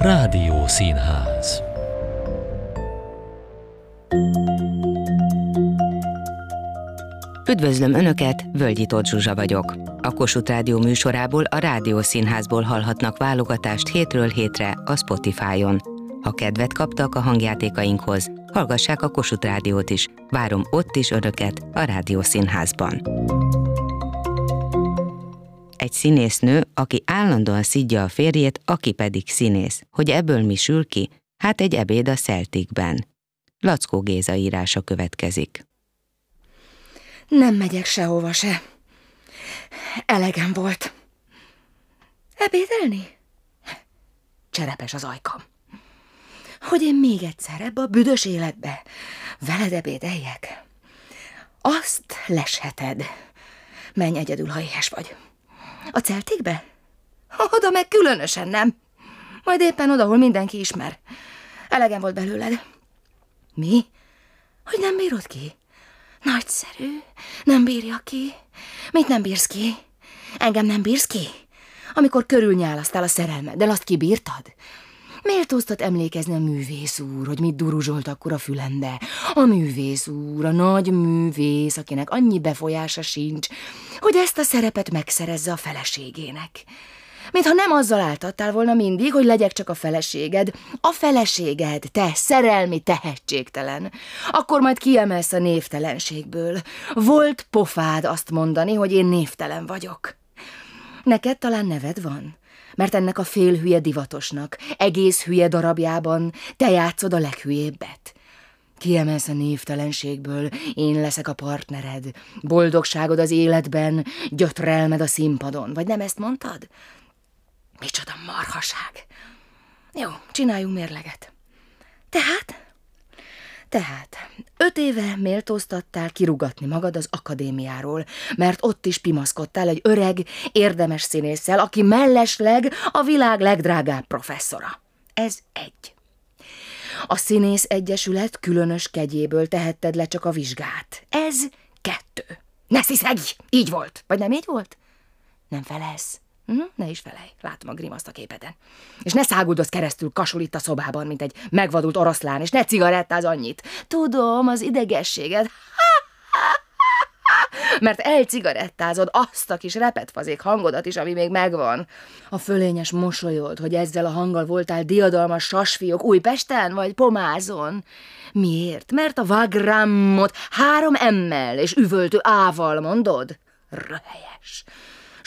Rádió Színház Üdvözlöm Önöket, Völgyi Tóth Zsuzsa vagyok. A Kossuth Rádió műsorából a Rádió Színházból hallhatnak válogatást hétről hétre a Spotify-on. Ha kedvet kaptak a hangjátékainkhoz, hallgassák a Kossuth Rádiót is. Várom ott is Önöket a Rádió Színházban. Egy színésznő, aki állandóan szidja a férjét, aki pedig színész. Hogy ebből mi sül ki? Hát egy ebéd a Celticben. Lackó Géza írása következik. Nem megyek sehova se. Elegem volt. Ebédelni? Cserepes az ajkam. Hogy én még egyszer ebbe a büdös életbe veled ebédeljek? Azt lesheted. Menj egyedül, ha éhes vagy. A celtikbe? Oda meg különösen nem. Majd éppen oda, ahol mindenki ismer. Elegem volt belőled. Mi? Hogy nem bírod ki? Nagyszerű. Nem bírja ki. Mit nem bírsz ki? Engem nem bírsz ki? Amikor körülnyálasztál a szerelmeddel, azt kibírtad? Méltóztat emlékezni a művész úr, hogy mit duruzsolt akkor a fülembe. A művész úr, a nagy művész, akinek annyi befolyása sincs, hogy ezt a szerepet megszerezze a feleségének. Mintha nem azzal áltattál volna mindig, hogy legyek csak a feleséged. A feleséged, te szerelmi tehetségtelen. Akkor majd kiemelsz a névtelenségből. Volt pofád azt mondani, hogy én névtelen vagyok. Neked talán neved van? Mert ennek a fél hülye divatosnak, egész hülye darabjában te játszod a leghülyébbet. Kiemelsz a névtelenségből, én leszek a partnered, boldogságod az életben, gyötrelmed a színpadon, vagy nem ezt mondtad? Micsoda marhaság! Jó, csináljunk mérleget. Tehát? Tehát, öt éve méltóztattál kirugatni magad az akadémiáról, mert ott is pimaszkodtál egy öreg, érdemes színésszel, aki mellesleg a világ legdrágább professzora. Ez egy. A színész egyesület különös kegyéből tehetted le csak a vizsgát. Ez kettő. Ne sziszegj! Így volt. Vagy nem így volt? Nem felelsz. Hm? Ne is felej, látom a grimaszt a képeden. És ne száguldozz keresztül kasul itt a szobában, mint egy megvadult oroszlán, és ne cigarettáz annyit. Tudom, az idegességed. Mert elcigarettázod azt a kis repetfazék hangodat is, ami még megvan. A fölényes mosolyod, hogy ezzel a hanggal voltál diadalmas sasfiók Újpesten vagy Pomázon. Miért? Mert a vagrammot három emmel és üvöltő ával mondod? Röhelyes.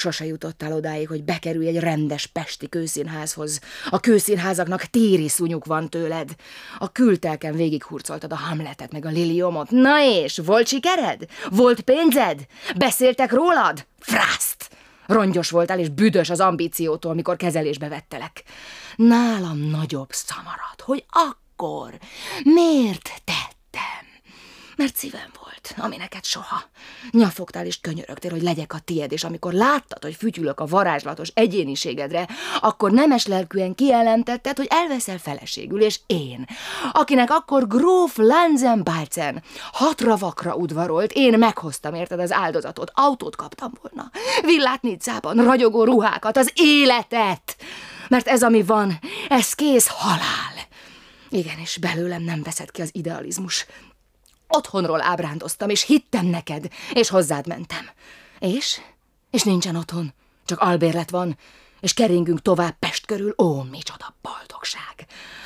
Sose jutottál odáig, hogy bekerülj egy rendes pesti kőszínházhoz. A kőszínházaknak téri szúnyuk van tőled. A kültelken végighurcoltad a Hamletet meg a Liliomot. Na és, volt sikered? Volt pénzed? Beszéltek rólad? Frászt! Rongyos voltál és büdös az ambíciótól, amikor kezelésbe vettelek. Nálam nagyobb szamarat, hogy akkor miért tettem? Mert szívem volt, ami neked soha. Nyafogtál és könyörögtél, hogy legyek a tied, és amikor láttad, hogy fütyülök a varázslatos egyéniségedre, akkor nemes lelkűen kijelentetted, hogy elveszel feleségül, és én, akinek akkor gróf Lanzenbalcen hat ravakra udvarolt, én meghoztam érted az áldozatot, autót kaptam volna, villát Nicában, ragyogó ruhákat, az életet, mert ez, ami van, ez kész halál. Igen, és belőlem nem veszed ki az idealizmus. Otthonról ábrándoztam, és hittem neked, és hozzád mentem. És? És nincsen otthon. Csak albérlet van, és keringünk tovább Pest körül. Ó, micsoda boldogság!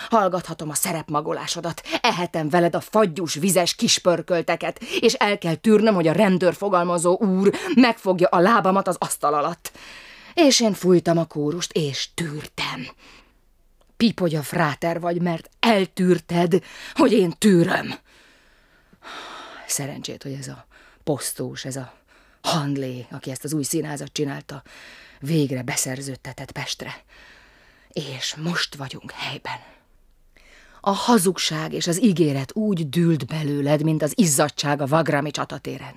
Hallgathatom a szerepmagolásodat, ehetem veled a fagyús, vizes kispörkölteket, és el kell tűrnöm, hogy a rendőr fogalmazó úr megfogja a lábamat az asztal alatt. És én fújtam a kórust, és tűrtem. Pipogya fráter vagy, mert eltűrted, hogy én tűröm. Szerencsét, hogy ez a posztós, ez a Handlé, aki ezt az új színházat csinálta, végre beszerződtetett Pestre. És most vagyunk helyben. A hazugság és az ígéret úgy dűlt belőled, mint az izzadság a Vagrami csatatéren.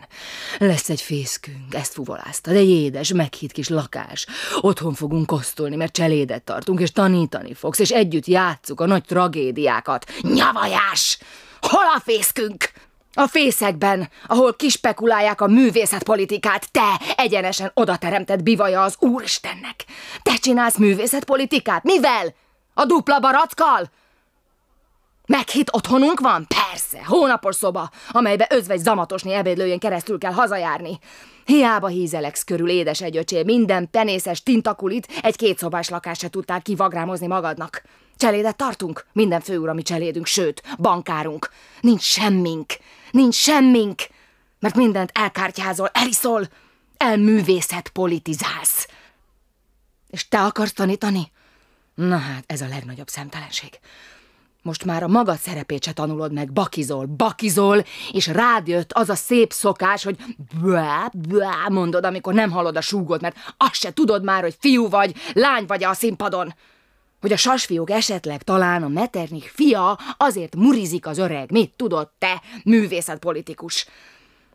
Lesz egy fészkünk, ezt fuvoláztad, egy édes, meghitt kis lakás. Otthon fogunk kosztolni, mert cselédet tartunk, és tanítani fogsz, és együtt játsszuk a nagy tragédiákat. Nyavajás! Hol a fészkünk? A fészekben, ahol kispekulálják a művészetpolitikát, te egyenesen oda teremtett bivaja az Úristennek. Te csinálsz művészetpolitikát? Mivel? A dupla barackkal? Meghitt otthonunk van? Persze, hónapos szoba, amelybe özvegy zamatosni ebédlőjén keresztül kell hazajárni. Hiába hízeleksz körül, édes egyöcsé, minden penészes tintakulit egy kétszobás lakás se tudtál kivagrámozni magadnak. Cselédet tartunk, minden főurami cselédünk, sőt, bankárunk. Nincs semmink, nincs semmink, mert mindent elkártyázol, eliszol, elművészet politizálsz. És te akarsz tanítani? Na hát, ez a legnagyobb szemtelenség. Most már a magad szerepét se tanulod meg, bakizol, bakizol, és rád jött az a szép szokás, hogy bá, bá mondod, amikor nem hallod a súgot, mert azt se tudod már, hogy fiú vagy, lány vagy a színpadon. Hogy a sasfiúk esetleg talán a Metternich fia azért murizik az öreg, mit tudod te, művészetpolitikus.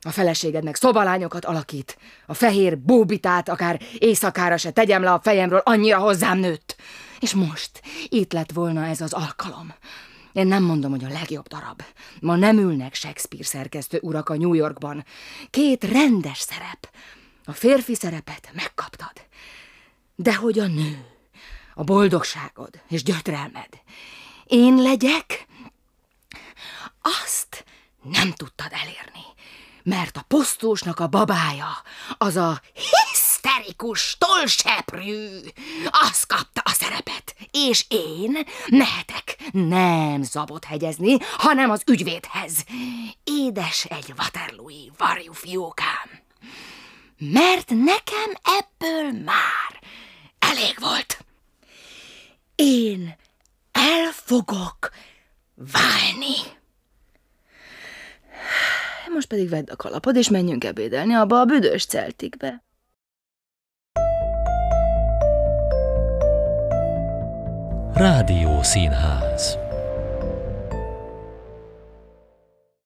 A feleséged meg szobalányokat alakít. A fehér bóbitát akár éjszakára se tegyem le a fejemről, annyira hozzám nőtt. És most itt lett volna ez az alkalom. Én nem mondom, hogy a legjobb darab. Ma nem ülnek Shakespeare szerkesztő urak a New Yorkban. Két rendes szerep. A férfi szerepet megkaptad. De hogy a nő, a boldogságod és gyötrelmed. Én legyek? Azt nem tudtad elérni, mert a posztósnak a babája, az a hiszterikus tolseprű, az kapta a szerepet, és én mehetek nem zabot hegyezni, hanem az ügyvédhez. Édes egy Waterloo-i varjú fiókám. Mert nekem ebből már elég volt. Én el fogok válni. Most pedig vedd a kalapod, és menjünk ebédelni abba a büdös celtikbe. Rádió Színház